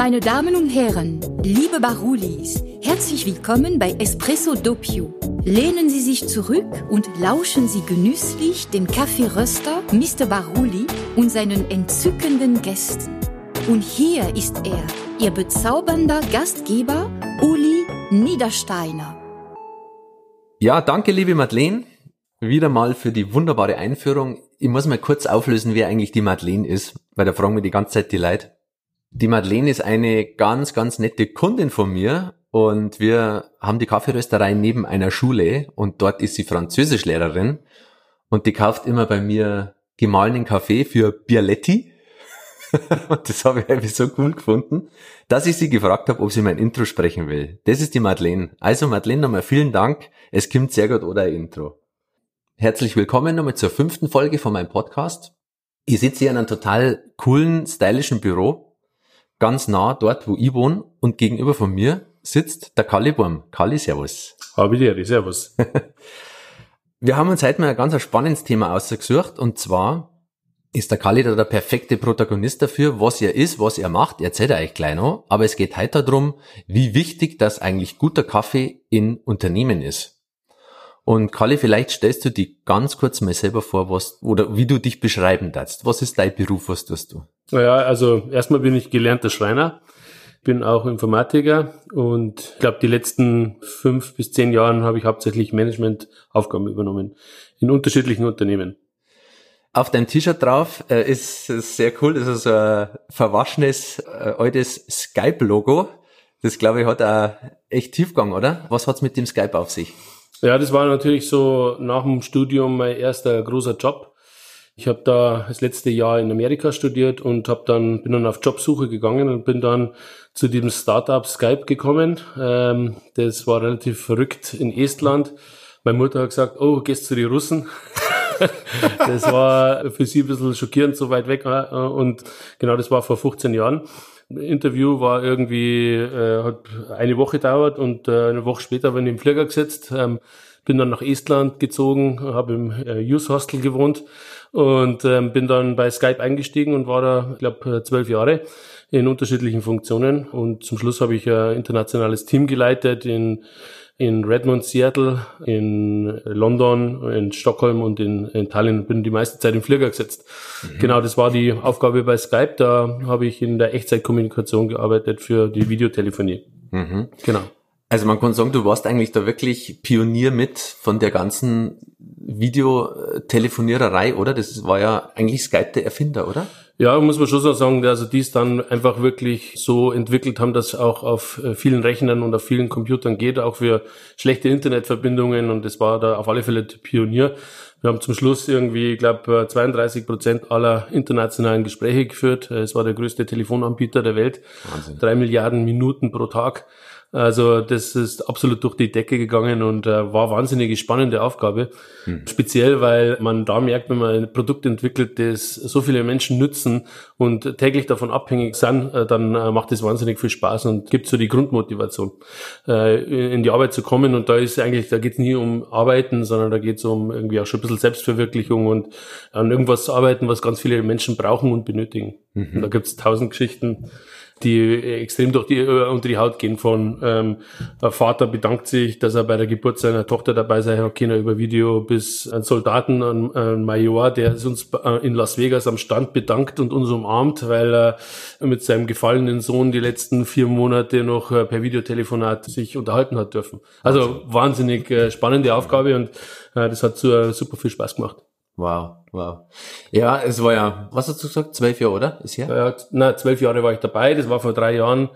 Meine Damen und Herren, liebe Barulis, herzlich willkommen bei Espresso Doppio. Lehnen Sie sich zurück und lauschen Sie genüsslich dem Kaffeeröster Mr. Baruli und seinen entzückenden Gästen. Und hier ist er, Ihr bezaubernder Gastgeber Uli Niedersteiner. Ja, danke, liebe Madeleine, wieder mal für die wunderbare Einführung. Ich muss mal kurz auflösen, wer eigentlich die Madeleine ist, weil da fragen wir die ganze Zeit die Leute. Die Madeleine ist eine ganz, ganz nette Kundin von mir und wir haben die Kaffeerösterei neben einer Schule und dort ist sie Französischlehrerin und die kauft immer bei mir gemahlenen Kaffee für Bialetti. und das habe ich irgendwie so cool gefunden, dass ich sie gefragt habe, ob sie mein Intro sprechen will. Das ist die Madeleine. Also Madeleine, nochmal vielen Dank. Es kommt sehr gut oder Intro. Herzlich willkommen nochmal zur fünften Folge von meinem Podcast. Ich sitze hier in einem total coolen, stylischen Büro ganz nah dort, wo ich wohne und gegenüber von mir sitzt der Kalli Burm. Kalli, servus. Habe dir, servus. Wir haben uns heute mal ein ganz spannendes Thema ausgesucht und zwar ist der Kalli da der perfekte Protagonist dafür, was er ist, was er macht, erzählt er euch gleich noch, aber es geht heute darum, wie wichtig das eigentlich guter Kaffee in Unternehmen ist. Und Kalle, vielleicht stellst du dich ganz kurz mal selber vor, was oder wie du dich beschreiben darfst. Was ist dein Beruf, was tust du? Naja, also erstmal bin ich gelernter Schreiner, bin auch Informatiker und ich glaube, die letzten fünf bis zehn Jahren habe ich hauptsächlich Managementaufgaben übernommen in unterschiedlichen Unternehmen. Auf deinem T-Shirt drauf äh, ist, ist sehr cool, das ist ein verwaschenes, äh, altes Skype-Logo. Das glaube ich hat auch echt Tiefgang, oder? Was hat's mit dem Skype auf sich? Ja, das war natürlich so nach dem Studium mein erster großer Job. Ich habe da das letzte Jahr in Amerika studiert und hab dann bin dann auf Jobsuche gegangen und bin dann zu diesem Startup Skype gekommen. Ähm, das war relativ verrückt in Estland. Meine Mutter hat gesagt, oh, gehst zu den Russen. das war für sie ein bisschen schockierend, so weit weg. Äh, und genau, das war vor 15 Jahren. Interview war irgendwie, äh, hat eine Woche dauert und äh, eine Woche später bin ich im Flieger gesetzt, ähm, bin dann nach Estland gezogen, habe im äh, Youth Hostel gewohnt und ähm, bin dann bei Skype eingestiegen und war da, ich glaube, zwölf Jahre in unterschiedlichen Funktionen. Und zum Schluss habe ich ein internationales Team geleitet in in Redmond, Seattle, in London, in Stockholm und in, in Tallinn. Bin die meiste Zeit im Flieger gesetzt. Mhm. Genau, das war die Aufgabe bei Skype. Da habe ich in der Echtzeitkommunikation gearbeitet für die Videotelefonie. Mhm. Genau. Also man kann sagen, du warst eigentlich da wirklich Pionier mit von der ganzen Videotelefoniererei, oder? Das war ja eigentlich Skype der Erfinder, oder? Ja, muss man schon so sagen, also die es dann einfach wirklich so entwickelt haben, dass auch auf äh, vielen Rechnern und auf vielen Computern geht, auch für schlechte Internetverbindungen und das war da auf alle Fälle der Pionier. Wir haben zum Schluss irgendwie, ich glaube, 32 Prozent aller internationalen Gespräche geführt. Es war der größte Telefonanbieter der Welt. Wahnsinn. Drei Milliarden Minuten pro Tag. Also das ist absolut durch die Decke gegangen und äh, war wahnsinnige spannende Aufgabe. Hm. Speziell, weil man da merkt, wenn man ein Produkt entwickelt, das so viele Menschen nützen und täglich davon abhängig sind, äh, dann äh, macht es wahnsinnig viel Spaß und gibt so die Grundmotivation, äh, in die Arbeit zu kommen. Und da ist eigentlich, da geht es nie um Arbeiten, sondern da geht es um irgendwie auch schon ein bisschen Selbstverwirklichung und an irgendwas zu arbeiten, was ganz viele Menschen brauchen und benötigen. Mhm. Und da gibt es tausend Geschichten die extrem durch die, äh, unter die Haut gehen von ähm, der Vater bedankt sich, dass er bei der Geburt seiner Tochter dabei sein hat, Kinder über Video, bis ein Soldaten, ein, ein Major, der uns äh, in Las Vegas am Stand bedankt und uns umarmt, weil er mit seinem gefallenen Sohn die letzten vier Monate noch äh, per Videotelefonat sich unterhalten hat dürfen. Also wahnsinnig äh, spannende Aufgabe und äh, das hat so, super viel Spaß gemacht. Wow, wow. Ja, es war ja, was hast du gesagt, zwölf Jahre, oder? Ist ja? na, zwölf Jahre war ich dabei, das war vor drei Jahren,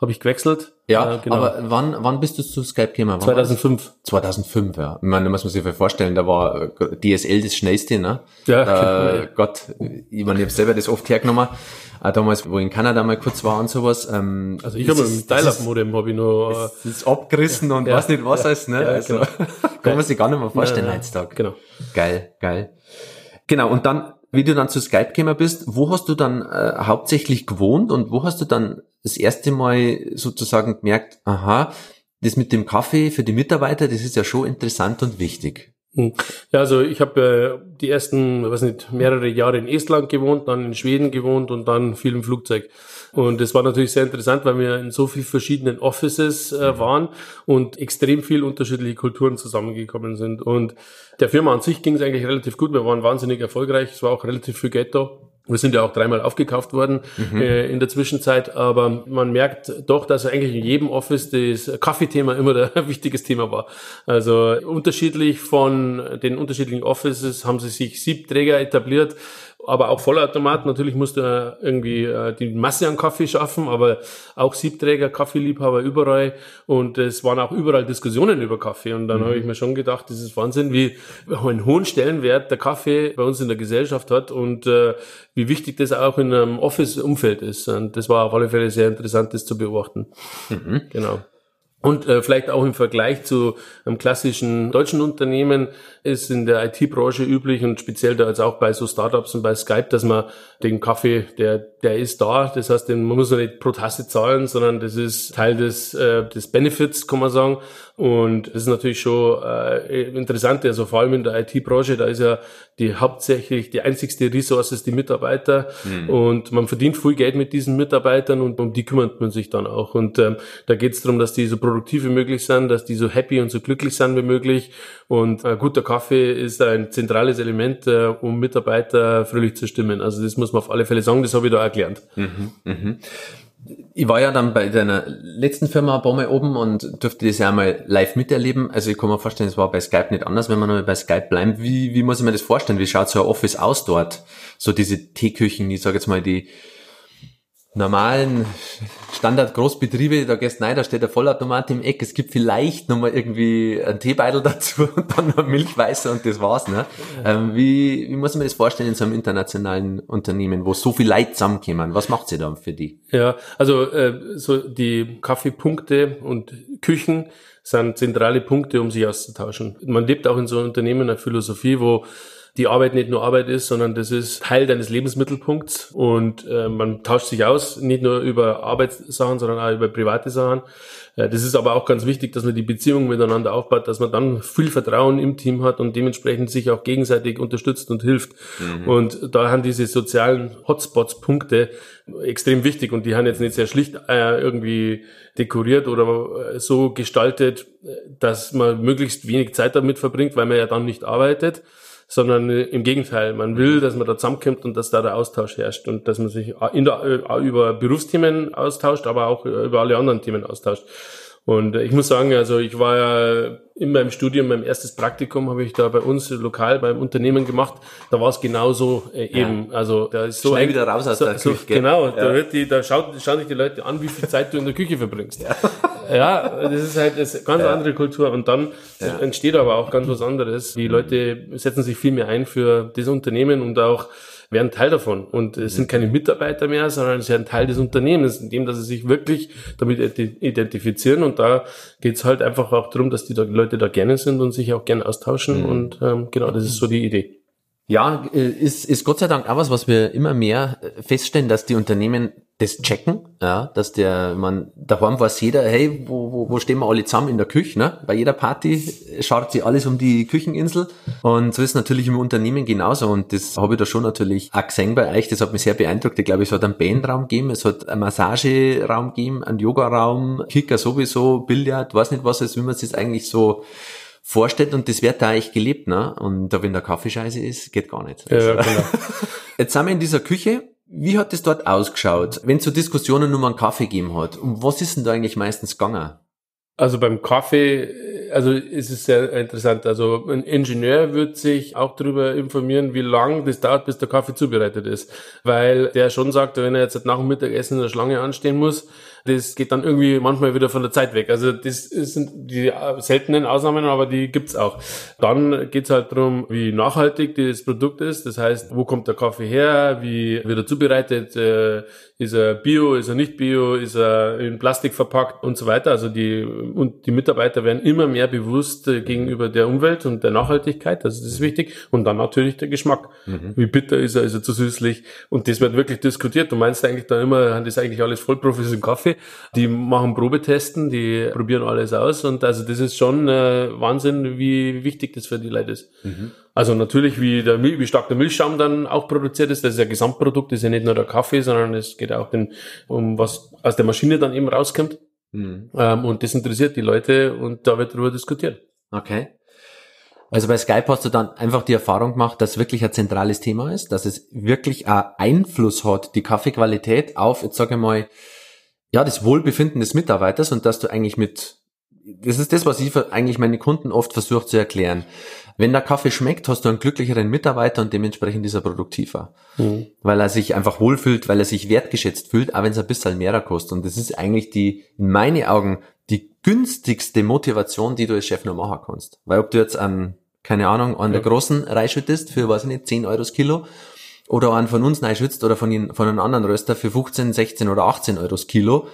habe ich gewechselt. Ja, äh, genau. aber wann, wann bist du zu Skype gekommen? Wann 2005. 2005, ja. Ich meine, da muss man sich vorstellen, da war äh, DSL das schnellste, ne? Ja. Äh, genau. Gott, ich meine, ich habe selber das oft hergenommen. Auch damals, wo ich in Kanada mal kurz war und sowas. Ähm, also ich habe im Dial-Up-Modem habe ich noch... Äh, ist, abgerissen und ja, weiß nicht was ja, alles, ne? Ja, also, genau. kann man sich gar nicht mehr vorstellen ja, heutzutage. Genau. Geil, geil. Genau, und dann, wie du dann zu Skype gekommen bist, wo hast du dann äh, hauptsächlich gewohnt und wo hast du dann das erste Mal sozusagen gemerkt, aha, das mit dem Kaffee für die Mitarbeiter, das ist ja schon interessant und wichtig. Hm. Ja, also ich habe äh, die ersten, weiß nicht, mehrere Jahre in Estland gewohnt, dann in Schweden gewohnt und dann viel im Flugzeug. Und das war natürlich sehr interessant, weil wir in so vielen verschiedenen Offices äh, waren und extrem viel unterschiedliche Kulturen zusammengekommen sind. Und der Firma an sich ging es eigentlich relativ gut. Wir waren wahnsinnig erfolgreich. Es war auch relativ viel Ghetto. Wir sind ja auch dreimal aufgekauft worden mhm. äh, in der Zwischenzeit, aber man merkt doch, dass eigentlich in jedem Office das Kaffeethema immer der wichtiges Thema war. Also unterschiedlich von den unterschiedlichen Offices haben sie sich Siebträger etabliert, aber auch Vollautomat. Natürlich musste er irgendwie äh, die Masse an Kaffee schaffen, aber auch Siebträger, Kaffeeliebhaber überall. Und es waren auch überall Diskussionen über Kaffee. Und dann mhm. habe ich mir schon gedacht, das ist Wahnsinn, wie einen hohen Stellenwert der Kaffee bei uns in der Gesellschaft hat und äh, wie wichtig das auch in einem Office-Umfeld ist. Und das war auf alle Fälle sehr interessant, das zu beobachten. Mhm. Genau. Und äh, vielleicht auch im Vergleich zu einem klassischen deutschen Unternehmen ist in der IT-Branche üblich und speziell da jetzt auch bei so Startups und bei Skype, dass man den Kaffee, der, der ist da. Das heißt, den, man muss ja nicht pro Tasse zahlen, sondern das ist Teil des, äh, des Benefits, kann man sagen. Und das ist natürlich schon äh, interessant, also vor allem in der IT-Branche, da ist ja die hauptsächlich die einzigste Ressource ist die Mitarbeiter mhm. und man verdient viel Geld mit diesen Mitarbeitern und um die kümmert man sich dann auch. Und ähm, da geht es darum, dass die so produktiv wie möglich sind, dass die so happy und so glücklich sind wie möglich. Und äh, guter Kaffee ist ein zentrales Element, äh, um Mitarbeiter fröhlich zu stimmen. Also das muss man auf alle Fälle sagen, das habe ich da erklärt. Mhm, mh ich war ja dann bei deiner letzten Firma ein paar Mal oben und durfte das ja mal live miterleben. Also ich kann mir vorstellen, es war bei Skype nicht anders, wenn man noch bei Skype bleibt. Wie, wie muss ich mir das vorstellen? Wie schaut so ein Office aus dort? So diese Teeküchen, ich sage jetzt mal die normalen Standard-Großbetriebe, da gehst du rein, da steht der Vollautomat im Eck, es gibt vielleicht nochmal irgendwie einen Teebeutel dazu und dann noch Milchweißer und das war's. Ne? Ähm, wie, wie muss man das vorstellen in so einem internationalen Unternehmen, wo so viel Leute zusammenkommen? Was macht sie dann für die? Ja, also äh, so die Kaffeepunkte und Küchen sind zentrale Punkte, um sich auszutauschen. Man lebt auch in so einem Unternehmen eine Philosophie, wo die Arbeit nicht nur Arbeit ist, sondern das ist Teil deines Lebensmittelpunkts und äh, man tauscht sich aus, nicht nur über Arbeitssachen, sondern auch über private Sachen. Äh, das ist aber auch ganz wichtig, dass man die Beziehung miteinander aufbaut, dass man dann viel Vertrauen im Team hat und dementsprechend sich auch gegenseitig unterstützt und hilft. Mhm. Und da haben diese sozialen Hotspots-Punkte extrem wichtig und die haben jetzt nicht sehr schlicht äh, irgendwie dekoriert oder äh, so gestaltet, dass man möglichst wenig Zeit damit verbringt, weil man ja dann nicht arbeitet sondern äh, im Gegenteil, man will, dass man da zusammenkommt und dass da der Austausch herrscht und dass man sich in der, äh, über Berufsthemen austauscht, aber auch über alle anderen Themen austauscht. Und ich muss sagen, also ich war ja in meinem Studium, mein erstes Praktikum habe ich da bei uns lokal beim Unternehmen gemacht. Da war es genauso äh, eben. Ja. Also da ist so schnell ein, wieder raus aus so, der Küche. So, genau, ja. da wird die, da schaut, schauen sich die Leute an, wie viel Zeit du in der Küche verbringst. Ja, ja das ist halt eine ganz andere Kultur. Und dann entsteht aber auch ganz was anderes. Die Leute setzen sich viel mehr ein für das Unternehmen und auch werden Teil davon. Und es sind keine Mitarbeiter mehr, sondern sie sind Teil des Unternehmens, indem dass sie sich wirklich damit identifizieren. Und da geht's halt einfach auch darum, dass die Leute da gerne sind und sich auch gerne austauschen. Mhm. Und ähm, genau, das ist so die Idee. Ja, äh, ist, ist Gott sei Dank auch was, was wir immer mehr äh, feststellen, dass die Unternehmen das checken, ja, dass der, man, daheim weiß jeder, hey, wo, wo, wo stehen wir alle zusammen in der Küche, ne? Bei jeder Party schaut sich alles um die Kücheninsel und so ist natürlich im Unternehmen genauso und das habe ich da schon natürlich auch gesehen bei euch, das hat mich sehr beeindruckt. Ich glaube, es hat einen Bandraum gegeben, es hat einen Massageraum gegeben, einen Yogaraum, Kicker sowieso, Billard, weiß nicht was, als wie man es jetzt eigentlich so vorstellt und das wird da eigentlich gelebt, ne? Und da wenn der Kaffee scheiße ist, geht gar nicht. Also. Ja, genau. Jetzt sind wir in dieser Küche. Wie hat es dort ausgeschaut, wenn es so Diskussionen nur mal einen Kaffee gegeben hat? Und was ist denn da eigentlich meistens gegangen? Also beim Kaffee, also ist es sehr interessant. Also ein Ingenieur wird sich auch darüber informieren, wie lang das dauert, bis der Kaffee zubereitet ist. Weil der schon sagt, wenn er jetzt nach dem Mittagessen in der Schlange anstehen muss, das geht dann irgendwie manchmal wieder von der Zeit weg. Also das sind die seltenen Ausnahmen, aber die gibt's auch. Dann geht's halt darum, wie nachhaltig das Produkt ist. Das heißt, wo kommt der Kaffee her, wie wird er zubereitet, äh, ist er bio, ist er nicht bio, ist er in Plastik verpackt und so weiter. Also die, und die Mitarbeiter werden immer mehr bewusst äh, gegenüber der Umwelt und der Nachhaltigkeit. Also das ist wichtig. Und dann natürlich der Geschmack. Mhm. Wie bitter ist er, ist er zu süßlich? Und das wird wirklich diskutiert. Du meinst eigentlich da immer, das ist eigentlich alles Vollprofis im Kaffee. Kaffee. Die machen Probetesten, die probieren alles aus und also das ist schon äh, Wahnsinn, wie wichtig das für die Leute ist. Mhm. Also natürlich, wie, der, wie stark der Milchschaum dann auch produziert ist, das ist ja Gesamtprodukt, das ist ja nicht nur der Kaffee, sondern es geht auch den, um was aus der Maschine dann eben rauskommt. Mhm. Ähm, und das interessiert die Leute und da wird darüber diskutiert. Okay. Also bei Skype hast du dann einfach die Erfahrung gemacht, dass wirklich ein zentrales Thema ist, dass es wirklich einen Einfluss hat, die Kaffeequalität auf, jetzt sage ich mal, ja, das Wohlbefinden des Mitarbeiters und dass du eigentlich mit, das ist das, was ich eigentlich meine Kunden oft versuche zu erklären. Wenn der Kaffee schmeckt, hast du einen glücklicheren Mitarbeiter und dementsprechend ist er produktiver. Mhm. Weil er sich einfach wohlfühlt, weil er sich wertgeschätzt fühlt, auch wenn es ein bisschen mehr kostet. Und das ist eigentlich die, in meinen Augen, die günstigste Motivation, die du als Chef noch machen kannst. Weil ob du jetzt an, keine Ahnung, an ja. der großen reinschüttest für, weiß ich nicht, 10 Euro das Kilo oder einen von uns reinschützt oder von, von einem anderen Röster für 15, 16 oder 18 Euro das Kilo,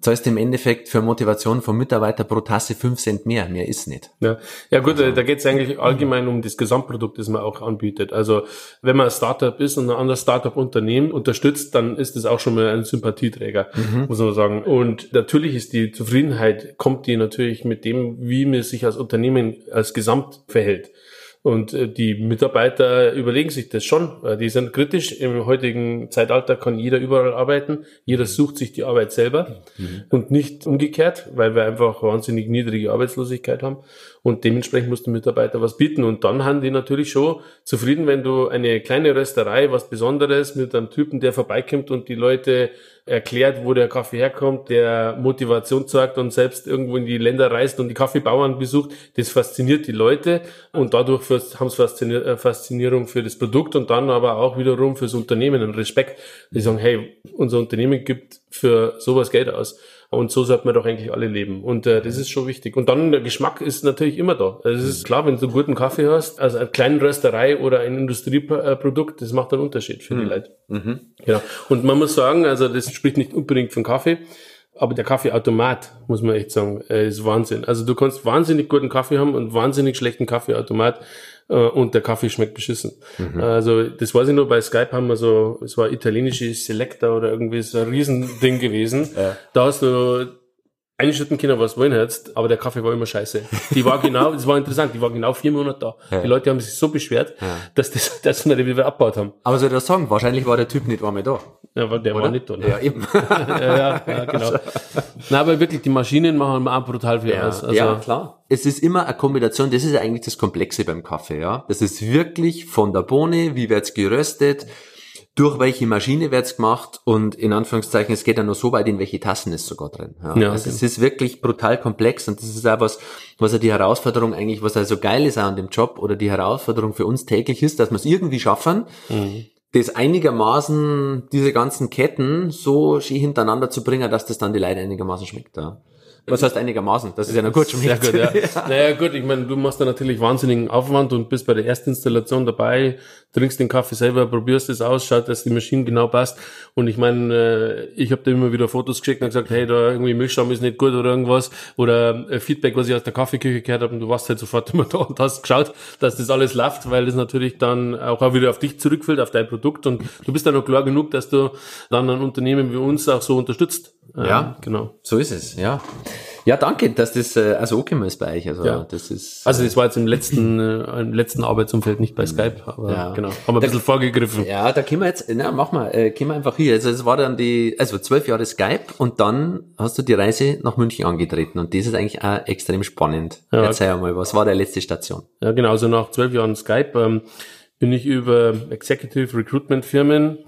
zahlst im Endeffekt für Motivation vom Mitarbeiter pro Tasse 5 Cent mehr. Mehr ist nicht. Ja, ja gut, also, da geht es eigentlich allgemein um das Gesamtprodukt, das man auch anbietet. Also wenn man ein Startup ist und ein anderes Startup-Unternehmen unterstützt, dann ist das auch schon mal ein Sympathieträger, mhm. muss man sagen. Und natürlich ist die Zufriedenheit, kommt die natürlich mit dem, wie man sich als Unternehmen als Gesamt verhält. Und äh, die Mitarbeiter überlegen sich das schon. Die sind kritisch. Im heutigen Zeitalter kann jeder überall arbeiten. Jeder sucht sich die Arbeit selber mhm. und nicht umgekehrt, weil wir einfach wahnsinnig niedrige Arbeitslosigkeit haben. Und dementsprechend muss der Mitarbeiter was bieten. Und dann haben die natürlich schon zufrieden, wenn du eine kleine Rösterei, was Besonderes mit einem Typen, der vorbeikommt und die Leute erklärt, wo der Kaffee herkommt, der Motivation zeigt und selbst irgendwo in die Länder reist und die Kaffeebauern besucht. Das fasziniert die Leute und dadurch haben sie äh, Faszinierung für das Produkt und dann aber auch wiederum fürs Unternehmen und Respekt. Die sagen, hey, unser Unternehmen gibt für sowas Geld aus. Und so sollte man doch eigentlich alle leben. Und äh, das ist schon wichtig. Und dann der Geschmack ist natürlich immer da. Also es ist klar, wenn du einen guten Kaffee hast, also eine kleine Rösterei oder ein Industrieprodukt, das macht einen Unterschied für mhm. die Leute. Mhm. Genau. Und man muss sagen, also das spricht nicht unbedingt von Kaffee, aber der Kaffeeautomat, muss man echt sagen, äh, ist Wahnsinn. Also du kannst wahnsinnig guten Kaffee haben und wahnsinnig schlechten Kaffeeautomat äh, und der Kaffee schmeckt beschissen. Mhm. Also das weiß ich nur, bei Skype haben wir so, es war italienische Selector oder irgendwie so ein Riesending gewesen. Ja. Da hast du einschütten können, was du wollen hättest, aber der Kaffee war immer scheiße. Die war genau, das war interessant, die war genau vier Monate da. Ja. Die Leute haben sich so beschwert, ja. dass das, dass wir wieder abgebaut haben. Aber soll ich das sagen, wahrscheinlich war der Typ nicht einmal da. Ja, der Oder? war nicht da. Ne? Ja, eben. ja, ja, genau. Na, aber wirklich, die Maschinen machen auch brutal viel aus. Also, ja, klar. Es ist immer eine Kombination, das ist eigentlich das Komplexe beim Kaffee, ja. Das ist wirklich von der Bohne, wie wird's geröstet, durch welche Maschine wird's gemacht und in Anführungszeichen, es geht ja nur so weit, in welche Tassen ist sogar drin. Ja, ja also okay. es ist wirklich brutal komplex und das ist auch was, was ja die Herausforderung eigentlich, was ja so geil ist auch an dem Job oder die Herausforderung für uns täglich ist, dass wir es irgendwie schaffen, mhm. das einigermaßen, diese ganzen Ketten so schön hintereinander zu bringen, dass das dann die Leute einigermaßen schmeckt. Ja. Was heißt einigermaßen? Das ist ja noch gut Sehr gut, ja. ja. Naja, gut, ich meine, du machst da natürlich wahnsinnigen Aufwand und bist bei der ersten Installation dabei, trinkst den Kaffee selber, probierst es aus, schaut, dass die Maschine genau passt. Und ich meine, äh, ich habe dir immer wieder Fotos geschickt und gesagt, hey, da irgendwie Milchschaum ist nicht gut oder irgendwas. Oder äh, Feedback, was ich aus der Kaffeeküche gehört habe und du warst halt sofort immer da und hast geschaut, dass das alles läuft, weil das natürlich dann auch, wieder auf dich zurückfällt, auf dein Produkt. Und du bist dann noch klar genug, dass du dann ein Unternehmen wie uns auch so unterstützt. Ja, genau. So ist es, ja. Ja, danke, dass das äh, also okay ist bei euch. Also ja. das ist. Also das war jetzt im letzten, äh, im letzten Arbeitsumfeld nicht bei Skype, aber ja. genau. Haben wir ein da, bisschen vorgegriffen. Ja, da können wir jetzt, na, mach mal, äh, können wir einfach hier. Also es war dann die, also zwölf Jahre Skype und dann hast du die Reise nach München angetreten und das ist eigentlich auch extrem spannend. Ja. Erzähl mal, was war der letzte Station? Ja, genau. Also nach zwölf Jahren Skype ähm, bin ich über Executive Recruitment Firmen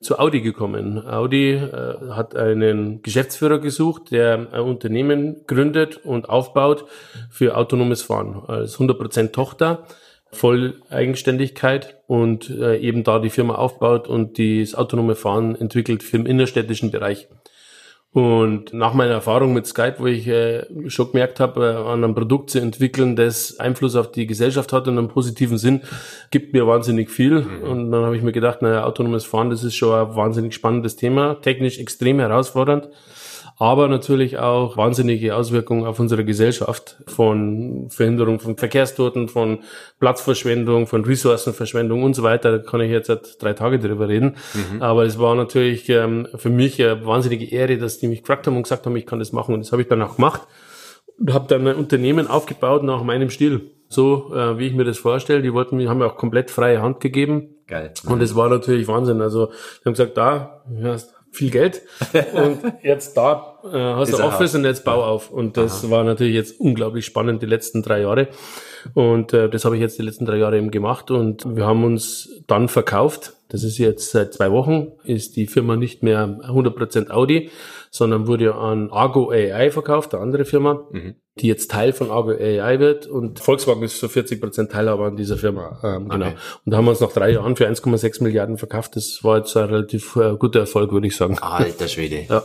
zu Audi gekommen. Audi äh, hat einen Geschäftsführer gesucht, der ein Unternehmen gründet und aufbaut für autonomes Fahren als 100% Tochter, voll Eigenständigkeit und äh, eben da die Firma aufbaut und das autonome Fahren entwickelt für den innerstädtischen Bereich. Und nach meiner Erfahrung mit Skype, wo ich äh, schon gemerkt habe, äh, an einem Produkt zu entwickeln, das Einfluss auf die Gesellschaft hat in einem positiven Sinn, gibt mir wahnsinnig viel. Mhm. Und dann habe ich mir gedacht, naja, autonomes Fahren, das ist schon ein wahnsinnig spannendes Thema, technisch extrem herausfordernd, aber natürlich auch wahnsinnige Auswirkungen auf unsere Gesellschaft von Verhinderung von Verkehrstoten, von Platzverschwendung, von Ressourcenverschwendung und so weiter. Da kann ich jetzt seit drei Tage drüber reden. Mhm. Aber es war natürlich ähm, für mich eine wahnsinnige Ehre, dass die mich gefragt haben und gesagt haben, ich kann das machen. Und das habe ich dann auch gemacht und habe dann ein Unternehmen aufgebaut nach meinem Stil. So, äh, wie ich mir das vorstelle. Die wollten mir, haben mir auch komplett freie Hand gegeben. Geil. Und es war natürlich Wahnsinn. Also, die haben gesagt, da, du hast viel Geld und jetzt da äh, hast du Office und jetzt bau auf. Und das Aha. war natürlich jetzt unglaublich spannend die letzten drei Jahre. Und äh, das habe ich jetzt die letzten drei Jahre eben gemacht und wir haben uns dann verkauft. Das ist jetzt seit zwei Wochen, ist die Firma nicht mehr 100% Audi, sondern wurde an Argo AI verkauft, eine andere Firma, mhm. die jetzt Teil von Argo AI wird und Volkswagen ist so 40 Prozent Teilhaber an dieser Firma. Ähm, genau. Okay. Und da haben wir uns nach drei Jahren für 1,6 Milliarden verkauft. Das war jetzt ein relativ äh, guter Erfolg, würde ich sagen. Alter Schwede. Ja.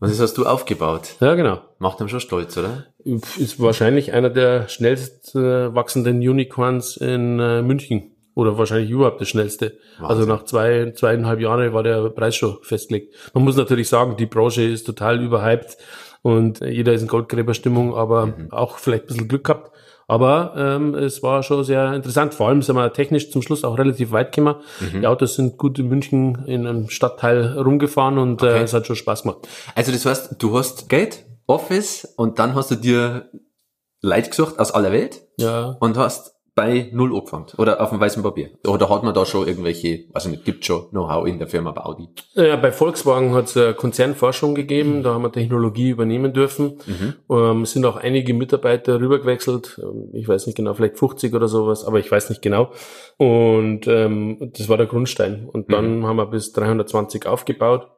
Und das hast du aufgebaut. Ja, genau. Macht ihm schon stolz, oder? Ist wahrscheinlich einer der schnellst äh, wachsenden Unicorns in äh, München oder wahrscheinlich überhaupt das schnellste. Wahnsinn. Also nach zwei, zweieinhalb Jahren war der Preis schon festgelegt. Man muss natürlich sagen, die Branche ist total überhyped und jeder ist in Goldgräberstimmung, aber mhm. auch vielleicht ein bisschen Glück gehabt. Aber ähm, es war schon sehr interessant. Vor allem sind wir technisch zum Schluss auch relativ weit gekommen. Mhm. Die Autos sind gut in München in einem Stadtteil rumgefahren und äh, okay. äh, es hat schon Spaß gemacht. Also das heißt, du hast Geld, Office und dann hast du dir Leid gesucht aus aller Welt ja. und hast bei Null angefangen oder auf dem weißen Papier? Oder hat man da schon irgendwelche, also nicht, gibt schon Know-how in der Firma Audi? Ja, bei Volkswagen hat es Konzernforschung gegeben, mhm. da haben wir Technologie übernehmen dürfen. Mhm. Ähm, sind auch einige Mitarbeiter rübergewechselt, ähm, ich weiß nicht genau, vielleicht 50 oder sowas, aber ich weiß nicht genau. Und ähm, das war der Grundstein. Und dann mhm. haben wir bis 320 aufgebaut.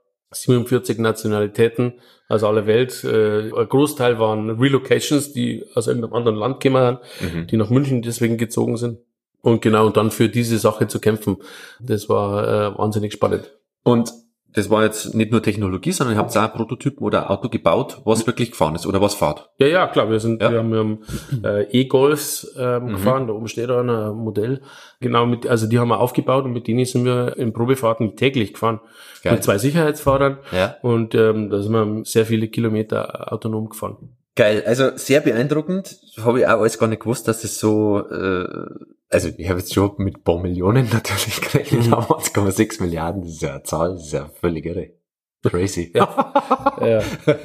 47 Nationalitäten aus aller Welt. Äh, ein Großteil waren Relocations, die aus irgendeinem anderen Land gekommen sind, mhm. die nach München deswegen gezogen sind. Und genau, und dann für diese Sache zu kämpfen, das war äh, wahnsinnig spannend. Und das war jetzt nicht nur Technologie, sondern ihr habt auch Prototypen oder Auto gebaut, was wirklich gefahren ist oder was fahrt. Ja, ja, klar. Wir sind, ja. wir haben, wir haben äh, E-Golfs ähm, mhm. gefahren. Da oben steht da ein Modell. Genau mit, also die haben wir aufgebaut und mit denen sind wir in Probefahrten täglich gefahren. Geil. Mit zwei Sicherheitsfahrern. Ja. Und ähm, da sind wir sehr viele Kilometer autonom gefahren. Geil, also sehr beeindruckend. Habe ich auch alles gar nicht gewusst, dass es so, äh, also ich habe jetzt schon mit ein paar Millionen natürlich gerechnet, mhm. aber 1,6 Milliarden, das ist ja eine Zahl, das ist ja völlig irre. Crazy. ja. ja,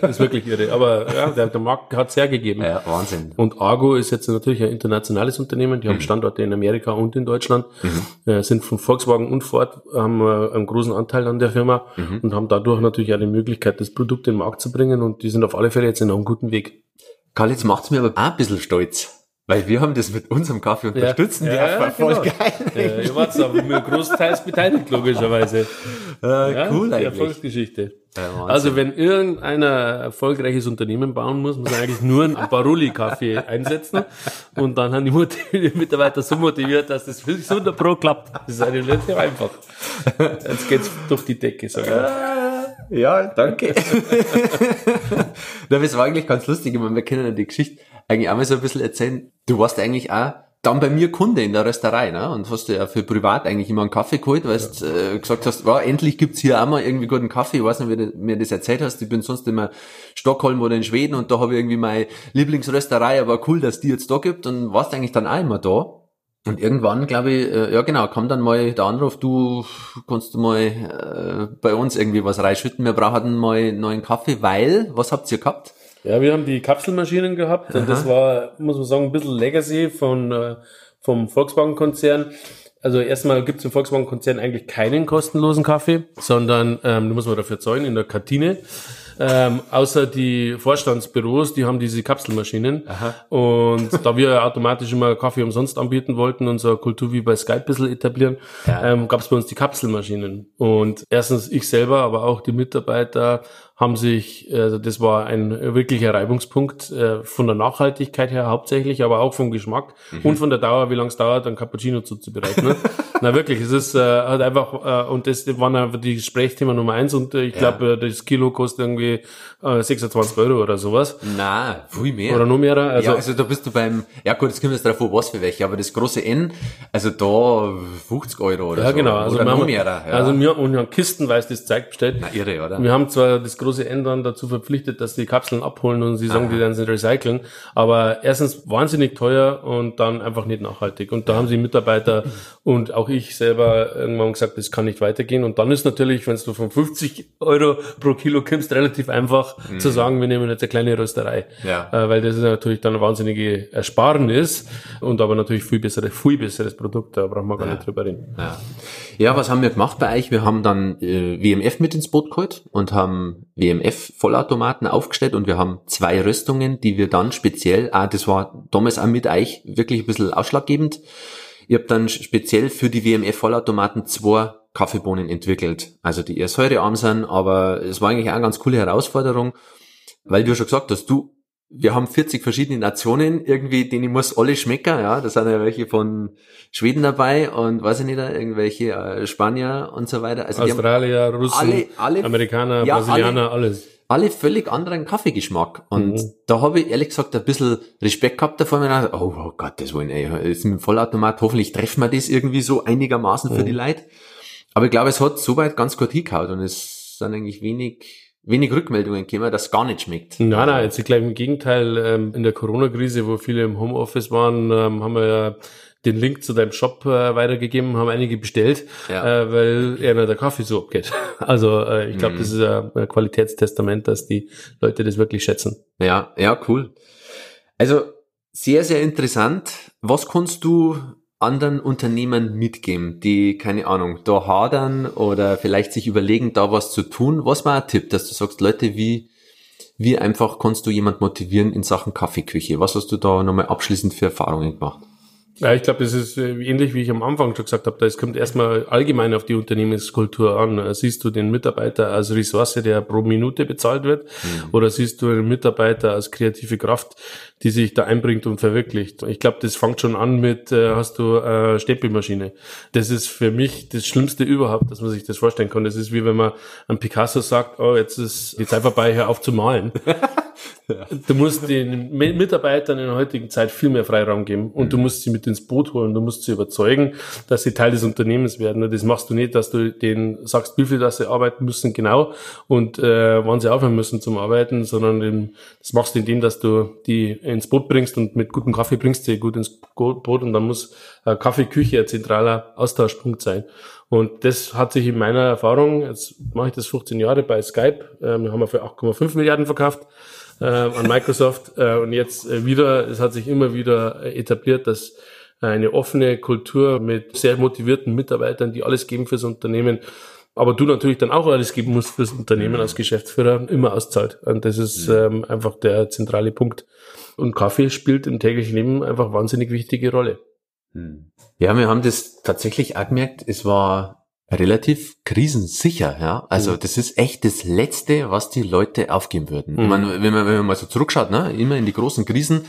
ist wirklich irre. Aber ja, der, der Markt hat es hergegeben. Ja, Wahnsinn. Und Argo ist jetzt natürlich ein internationales Unternehmen. Die mhm. haben Standorte in Amerika und in Deutschland, mhm. äh, sind von Volkswagen und Ford, haben äh, einen großen Anteil an der Firma mhm. und haben dadurch natürlich auch die Möglichkeit, das Produkt in den Markt zu bringen. Und die sind auf alle Fälle jetzt in einem guten Weg. Karl, jetzt macht's mir aber auch ein bisschen stolz. Weil wir haben das mit unserem Kaffee unterstützen. Ja, ja, ja voll genau. geil. Ja, ihr wart aber großteils beteiligt, logischerweise. Ja, cool die eigentlich. Erfolgsgeschichte. Ja, also wenn irgendeiner erfolgreiches Unternehmen bauen muss, muss er eigentlich nur einen Barulli-Kaffee einsetzen und dann haben die, die, Mitarbeiter so motiviert, dass das wirklich 100 Pro klappt. Das ist eigentlich relativ einfach. Jetzt geht's durch die Decke, sag ich. Ja, danke. das war eigentlich ganz lustig. Ich meine, wir kennen ja die Geschichte eigentlich auch mal so ein bisschen erzählen. Du warst eigentlich auch dann bei mir Kunde in der Rösterei, ne? Und hast ja für privat eigentlich immer einen Kaffee geholt, weil du äh, gesagt hast, wow, endlich gibt's hier auch mal irgendwie guten Kaffee. Ich weiß nicht, wie du mir das erzählt hast. Ich bin sonst immer Stockholm oder in Schweden und da habe ich irgendwie meine Lieblingsrösterei, aber cool, dass die jetzt da gibt und warst eigentlich dann auch immer da. Und irgendwann, glaube ich, äh, ja genau, kam dann mal der Anruf, du kannst du mal äh, bei uns irgendwie was reinschütten, wir brauchen mal neuen Kaffee, weil, was habt ihr gehabt? Ja, wir haben die Kapselmaschinen gehabt und das war, muss man sagen, ein bisschen Legacy von, äh, vom Volkswagen-Konzern. Also erstmal gibt es im Volkswagen-Konzern eigentlich keinen kostenlosen Kaffee, sondern ähm, da muss man dafür zahlen in der Kantine. Ähm, außer die Vorstandsbüros, die haben diese Kapselmaschinen. Aha. Und da wir automatisch immer Kaffee umsonst anbieten wollten eine Kultur wie bei Skype ein bisschen etablieren, ja. ähm, gab es bei uns die Kapselmaschinen. Und erstens ich selber, aber auch die Mitarbeiter haben sich, also das war ein wirklicher Reibungspunkt äh, von der Nachhaltigkeit her hauptsächlich, aber auch vom Geschmack mhm. und von der Dauer, wie lange es dauert, ein Cappuccino zuzubereiten. Ne? Na wirklich, es ist äh, halt einfach, äh, und das waren einfach die Gesprächsthema Nummer eins und äh, ich ja. glaube, äh, das Kilo kostet irgendwie äh, 26 Euro oder sowas. Na, viel mehr. Oder nur mehr. Also, ja, also da bist du beim, ja gut, jetzt kommt jetzt drauf was für welche, aber das große N, also da 50 Euro oder ja, so. Genau, also oder noch mehr. Ja. Also wir, und wir haben kistenweise das Zeug bestellt. Na, irre, oder? Wir haben zwar das große wo sie ändern, dazu verpflichtet, dass die Kapseln abholen und sie sagen, die werden sie recyceln. Aber erstens wahnsinnig teuer und dann einfach nicht nachhaltig. Und da haben sie Mitarbeiter und auch ich selber irgendwann gesagt, das kann nicht weitergehen. Und dann ist natürlich, wenn du von 50 Euro pro Kilo kommst, relativ einfach mhm. zu sagen, wir nehmen jetzt eine kleine Rösterei. Ja. Äh, weil das ist natürlich dann eine wahnsinnige Ersparnis und aber natürlich viel besseres, viel besseres Produkt. Da brauchen wir gar ja. nicht drüber reden. Ja. Ja, was haben wir gemacht bei euch? Wir haben dann äh, WMF mit ins Boot geholt und haben WMF-Vollautomaten aufgestellt und wir haben zwei Rüstungen, die wir dann speziell, ah, das war damals auch mit euch wirklich ein bisschen ausschlaggebend. Ich habe dann speziell für die WMF-Vollautomaten zwei Kaffeebohnen entwickelt. Also die eher säurearm sind, aber es war eigentlich auch eine ganz coole Herausforderung, weil du schon gesagt hast, du wir haben 40 verschiedene Nationen, irgendwie, denen muss alle schmecken, ja. Da sind ja welche von Schweden dabei und weiß ich nicht, irgendwelche äh, Spanier und so weiter. Also Australier, Russen, alle, alle, Amerikaner, ja, Brasilianer, alle, alles. Alle völlig anderen Kaffeegeschmack. Und mhm. da habe ich ehrlich gesagt ein bisschen Respekt gehabt davor. Und gedacht, oh, oh Gott, das wollen ey, ist mit dem Vollautomat, hoffentlich treffen wir das irgendwie so einigermaßen mhm. für die Leute. Aber ich glaube, es hat soweit ganz gut hingehauen und es sind eigentlich wenig wenig Rückmeldungen gekommen, dass gar nicht schmeckt. Nein, nein, jetzt gleich im Gegenteil. Ähm, in der Corona-Krise, wo viele im Homeoffice waren, ähm, haben wir ja den Link zu deinem Shop äh, weitergegeben, haben einige bestellt, ja. äh, weil eher der Kaffee so abgeht. Also äh, ich glaube, mhm. das ist ein Qualitätstestament, dass die Leute das wirklich schätzen. Ja, ja, cool. Also sehr, sehr interessant. Was kannst du anderen Unternehmen mitgeben, die, keine Ahnung, da hadern oder vielleicht sich überlegen, da was zu tun? Was war ein Tipp, dass du sagst, Leute, wie, wie einfach kannst du jemand motivieren in Sachen Kaffeeküche? Was hast du da nochmal abschließend für Erfahrungen gemacht? Ja, ich glaube, das ist äh, ähnlich, wie ich am Anfang schon gesagt habe. Da es kommt erstmal allgemein auf die Unternehmenskultur an. Siehst du den Mitarbeiter als Ressource, der pro Minute bezahlt wird, mhm. oder siehst du den Mitarbeiter als kreative Kraft, die sich da einbringt und verwirklicht? Ich glaube, das fängt schon an mit, äh, hast du äh, Stempelmaschine. Das ist für mich das Schlimmste überhaupt, dass man sich das vorstellen kann. Das ist wie wenn man an Picasso sagt, oh, jetzt ist die Zeit vorbei, hör auf zu malen. Du musst den Mitarbeitern in der heutigen Zeit viel mehr Freiraum geben und mhm. du musst sie mit ins Boot holen. Du musst sie überzeugen, dass sie Teil des Unternehmens werden. Das machst du nicht, dass du denen sagst, wie viel dass sie arbeiten müssen, genau, und äh, wann sie aufhören müssen zum Arbeiten, sondern das machst du indem, dass du die ins Boot bringst und mit gutem Kaffee bringst sie gut ins Boot und dann muss äh, Kaffeeküche ein zentraler Austauschpunkt sein. Und das hat sich in meiner Erfahrung, jetzt mache ich das 15 Jahre bei Skype, äh, haben wir für 8,5 Milliarden verkauft, äh, an Microsoft. Äh, und jetzt äh, wieder, es hat sich immer wieder etabliert, dass eine offene Kultur mit sehr motivierten Mitarbeitern, die alles geben fürs Unternehmen, aber du natürlich dann auch alles geben musst fürs Unternehmen als Geschäftsführer, immer auszahlt. Und das ist ähm, einfach der zentrale Punkt. Und Kaffee spielt im täglichen Leben einfach wahnsinnig wichtige Rolle. Hm. Ja, wir haben das tatsächlich auch gemerkt. Es war relativ krisensicher, ja. Also mhm. das ist echt das Letzte, was die Leute aufgeben würden. Mhm. Meine, wenn man, wenn man mal so zurückschaut, ne, immer in die großen Krisen,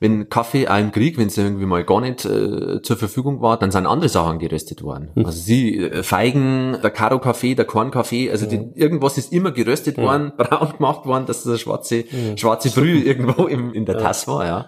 wenn Kaffee im Krieg, wenn es irgendwie mal gar nicht äh, zur Verfügung war, dann sind andere Sachen geröstet worden. Mhm. Also sie, äh, Feigen, der Karo-Kaffee, der Kornkaffee, also die, mhm. irgendwas ist immer geröstet mhm. worden, braun gemacht worden, dass das schwarze, mhm. schwarze Brühe irgendwo im, in der Tasse war, ja.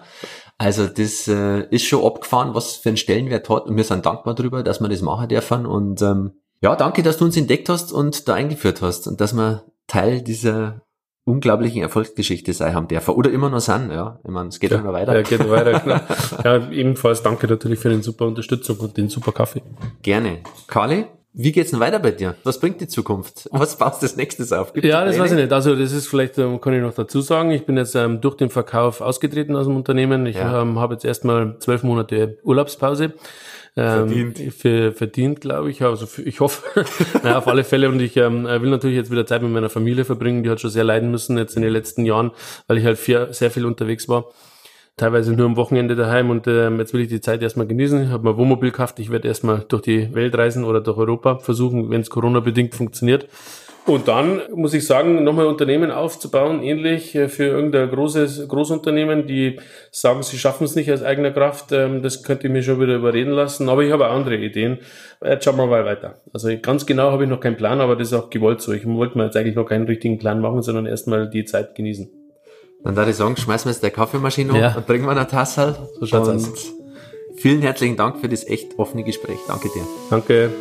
Also das äh, ist schon abgefahren, was für einen Stellenwert hat und wir sind dankbar darüber, dass wir das machen dürfen und ähm, ja, danke, dass du uns entdeckt hast und da eingeführt hast und dass wir Teil dieser unglaublichen Erfolgsgeschichte sein haben dürfen oder immer noch sind, ja. Ich meine, es geht ja, immer weiter. Ja, geht weiter, klar. ja, ebenfalls danke natürlich für den super Unterstützung und den super Kaffee. Gerne. Carly, wie geht's denn weiter bei dir? Was bringt die Zukunft? Was baust du als nächstes auf? Gibt's ja, das weiß ich nicht. Also das ist vielleicht, ähm, kann ich noch dazu sagen, ich bin jetzt ähm, durch den Verkauf ausgetreten aus dem Unternehmen. Ich ja. ähm, habe jetzt erstmal zwölf Monate Urlaubspause. Ähm, verdient. Für, verdient, glaube ich. Also für, ich hoffe. naja, auf alle Fälle. Und ich ähm, will natürlich jetzt wieder Zeit mit meiner Familie verbringen. Die hat schon sehr leiden müssen jetzt in den letzten Jahren, weil ich halt viel, sehr viel unterwegs war. Teilweise nur am Wochenende daheim und ähm, jetzt will ich die Zeit erstmal genießen. Ich habe mal Wohnmobil gekauft. Ich werde erstmal durch die Welt reisen oder durch Europa versuchen, wenn es Corona-bedingt funktioniert. Und dann muss ich sagen, nochmal Unternehmen aufzubauen, ähnlich äh, für irgendein großes Großunternehmen, die sagen, sie schaffen es nicht aus eigener Kraft, ähm, das könnte ich mir schon wieder überreden lassen. Aber ich habe auch andere Ideen. Jetzt schauen wir mal weiter. Also ganz genau habe ich noch keinen Plan, aber das ist auch gewollt so. Ich wollte mir jetzt eigentlich noch keinen richtigen Plan machen, sondern erstmal die Zeit genießen. Dann würde ich sagen, schmeißen wir jetzt der Kaffeemaschine ja. und trinken wir eine Tasse. So schaut's aus. Vielen herzlichen Dank für das echt offene Gespräch. Danke dir. Danke.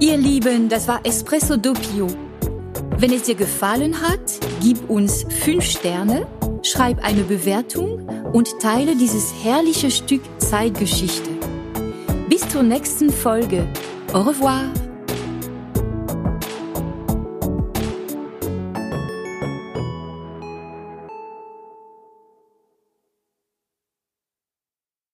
Ihr Lieben, das war Espresso Doppio Wenn es dir gefallen hat, gib uns 5 Sterne, schreib eine Bewertung und teile dieses herrliche Stück Zeitgeschichte. Bis zur nächsten Folge. Au revoir.